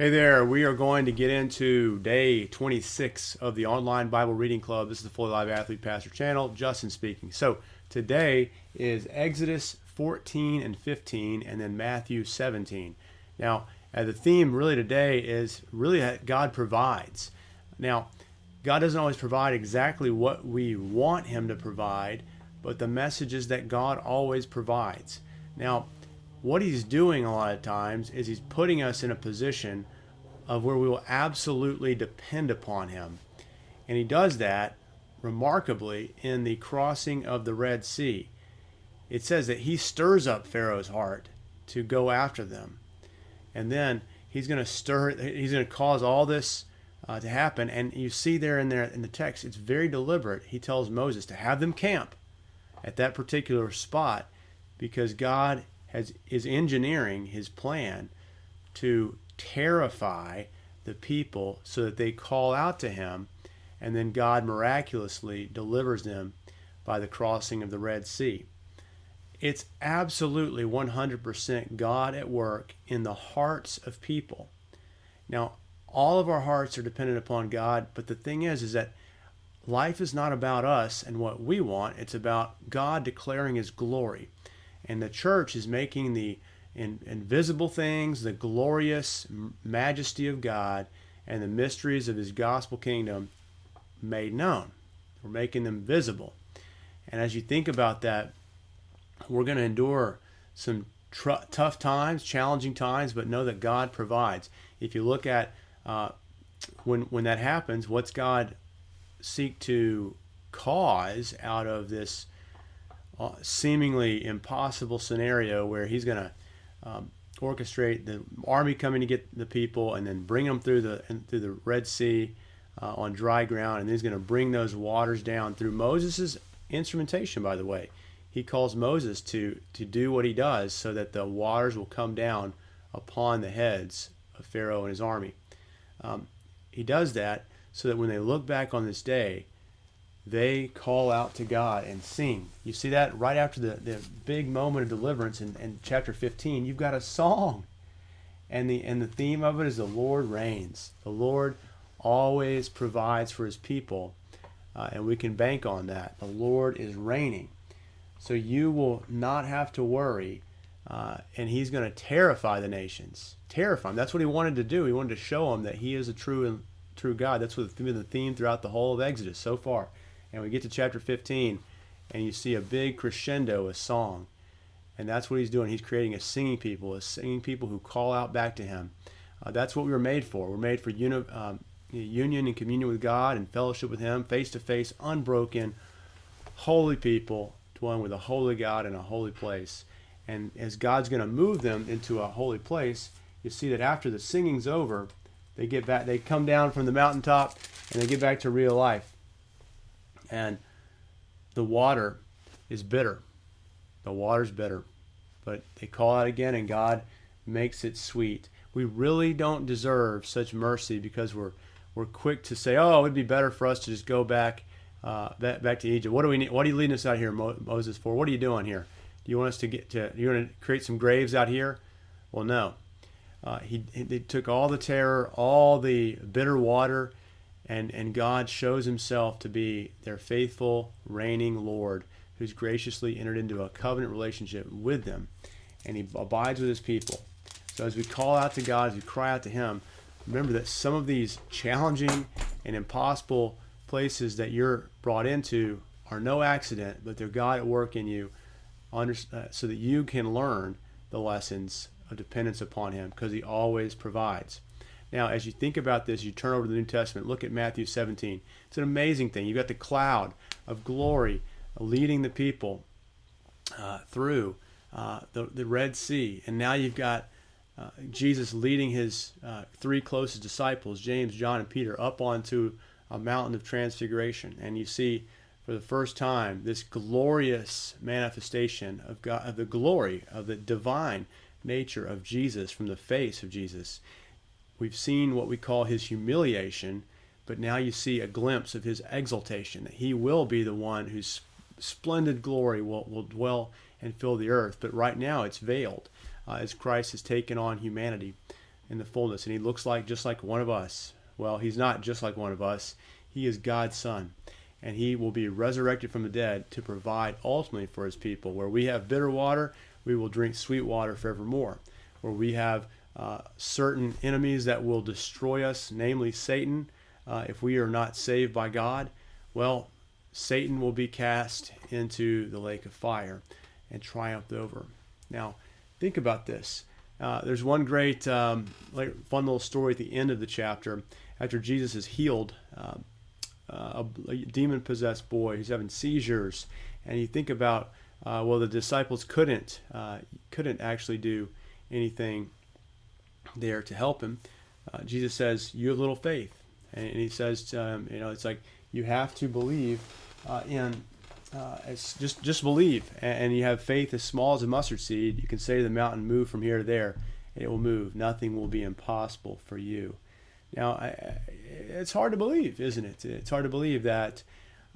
Hey there, we are going to get into day 26 of the online Bible reading club. This is the Fully Live Athlete Pastor channel, Justin speaking. So today is Exodus 14 and 15, and then Matthew 17. Now, uh, the theme really today is really that God provides. Now, God doesn't always provide exactly what we want Him to provide, but the message is that God always provides. Now, what he's doing a lot of times is he's putting us in a position of where we will absolutely depend upon him. And he does that remarkably in the crossing of the Red Sea. It says that he stirs up Pharaoh's heart to go after them. And then he's going to stir, he's going to cause all this uh, to happen. And you see there in there in the text, it's very deliberate. He tells Moses to have them camp at that particular spot because God has is engineering his plan to terrify the people so that they call out to him and then God miraculously delivers them by the crossing of the Red Sea. It's absolutely 100% God at work in the hearts of people. Now, all of our hearts are dependent upon God, but the thing is is that life is not about us and what we want, it's about God declaring his glory. And the church is making the in, invisible things, the glorious majesty of God, and the mysteries of His gospel kingdom made known. We're making them visible. And as you think about that, we're going to endure some tr- tough times, challenging times, but know that God provides. If you look at uh, when when that happens, what's God seek to cause out of this seemingly impossible scenario where He's going to um, orchestrate the army coming to get the people and then bring them through the through the Red Sea uh, on dry ground, and he's going to bring those waters down through Moses' instrumentation. By the way, he calls Moses to to do what he does so that the waters will come down upon the heads of Pharaoh and his army. Um, he does that so that when they look back on this day, they call out to God and sing. You see that right after the, the big moment of deliverance in, in chapter 15, you've got a song. And the, and the theme of it is the Lord reigns. The Lord always provides for his people, uh, and we can bank on that. The Lord is reigning. So you will not have to worry, uh, and he's going to terrify the nations. Terrify them. That's what he wanted to do. He wanted to show them that he is a true and true God. That's what been the theme throughout the whole of Exodus so far. And we get to chapter 15, and you see a big crescendo, a song. And that's what he's doing. He's creating a singing people, a singing people who call out back to him. Uh, that's what we were made for. We're made for uni- um, union and communion with God and fellowship with Him, face to face, unbroken, holy people dwelling with a holy God in a holy place. And as God's going to move them into a holy place, you see that after the singing's over, they get back, they come down from the mountaintop and they get back to real life and the water is bitter. The water's bitter. But they call out again, and God makes it sweet. We really don't deserve such mercy because we're we're quick to say, "Oh, it'd be better for us to just go back uh, back, back to Egypt." What do we need? What are you leading us out here, Moses, for? What are you doing here? Do you want us to get to? You want to create some graves out here? Well, no. Uh, he, he took all the terror, all the bitter water, and, and God shows himself to be their faithful, reigning Lord who's graciously entered into a covenant relationship with them, and he abides with his people. So as we call out to God, as we cry out to him, remember that some of these challenging and impossible places that you're brought into are no accident, but they're God at work in you uh, so that you can learn the lessons of dependence upon him because he always provides. Now, as you think about this, you turn over to the New Testament, look at Matthew 17. It's an amazing thing. You've got the cloud of glory leading the people uh, through uh, the, the Red Sea. And now you've got uh, Jesus leading his uh, three closest disciples, James, John, and Peter, up onto a mountain of transfiguration. And you see for the first time this glorious manifestation of God, of the glory of the divine nature of Jesus from the face of Jesus. We've seen what we call his humiliation, but now you see a glimpse of his exaltation, that he will be the one whose splendid glory will, will dwell and fill the earth. But right now it's veiled uh, as Christ has taken on humanity. in the fullness, and he looks like just like one of us. Well, he's not just like one of us. He is God's son, and he will be resurrected from the dead to provide ultimately for his people. Where we have bitter water, we will drink sweet water forevermore. Where we have uh, certain enemies that will destroy us, namely Satan, uh, if we are not saved by God, well, Satan will be cast into the lake of fire and triumphed over. Now, think about this. Uh, there's one great, um, like, fun little story at the end of the chapter. After Jesus is healed, uh, uh, a, a demon possessed boy, he's having seizures, and you think about, uh, well, the disciples couldn't uh, couldn't actually do anything there to help him. Uh, Jesus says, "You have little faith," and, and he says, to um, you know, it's like you have to believe in uh, it's just just believe, and you have faith as small as a mustard seed. You can say to the mountain, "Move from here to there," and it will move. Nothing will be impossible for you. Now, I, it's hard to believe, isn't it? It's hard to believe that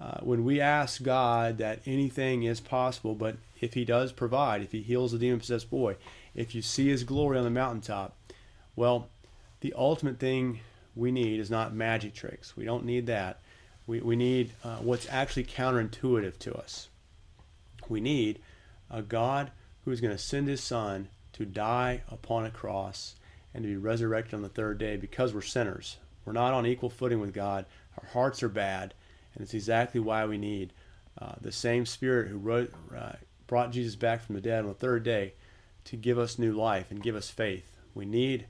uh, when we ask God that anything is possible, but if He does provide, if He heals the demon-possessed boy, if you see His glory on the mountaintop, well, the ultimate thing we need is not magic tricks. We don't need that. We, we need uh, what's actually counterintuitive to us. We need a God who is going to send his son to die upon a cross and to be resurrected on the third day because we're sinners. We're not on equal footing with God. Our hearts are bad, and it's exactly why we need uh, the same Spirit who wrote, uh, brought Jesus back from the dead on the third day to give us new life and give us faith. We need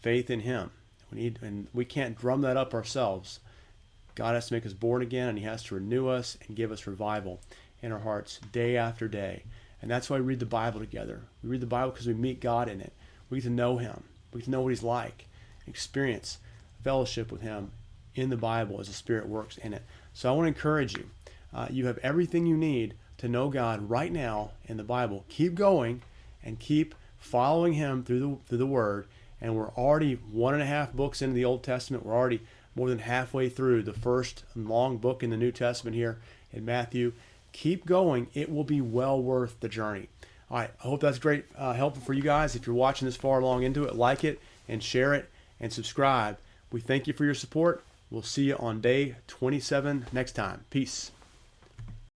faith in Him. We need, and we can't drum that up ourselves. God has to make us born again, and He has to renew us and give us revival in our hearts day after day. And that's why we read the Bible together. We read the Bible because we meet God in it. We get to know Him. We get to know what He's like, experience fellowship with Him in the Bible as the Spirit works in it. So I want to encourage you. Uh, you have everything you need to know God right now in the Bible. Keep going and keep following Him through the through the Word. And we're already one and a half books into the Old Testament. We're already more than halfway through the first long book in the New Testament here in Matthew. Keep going. It will be well worth the journey. All right. I hope that's great, uh, helpful for you guys. If you're watching this far along into it, like it and share it and subscribe. We thank you for your support. We'll see you on day 27 next time. Peace.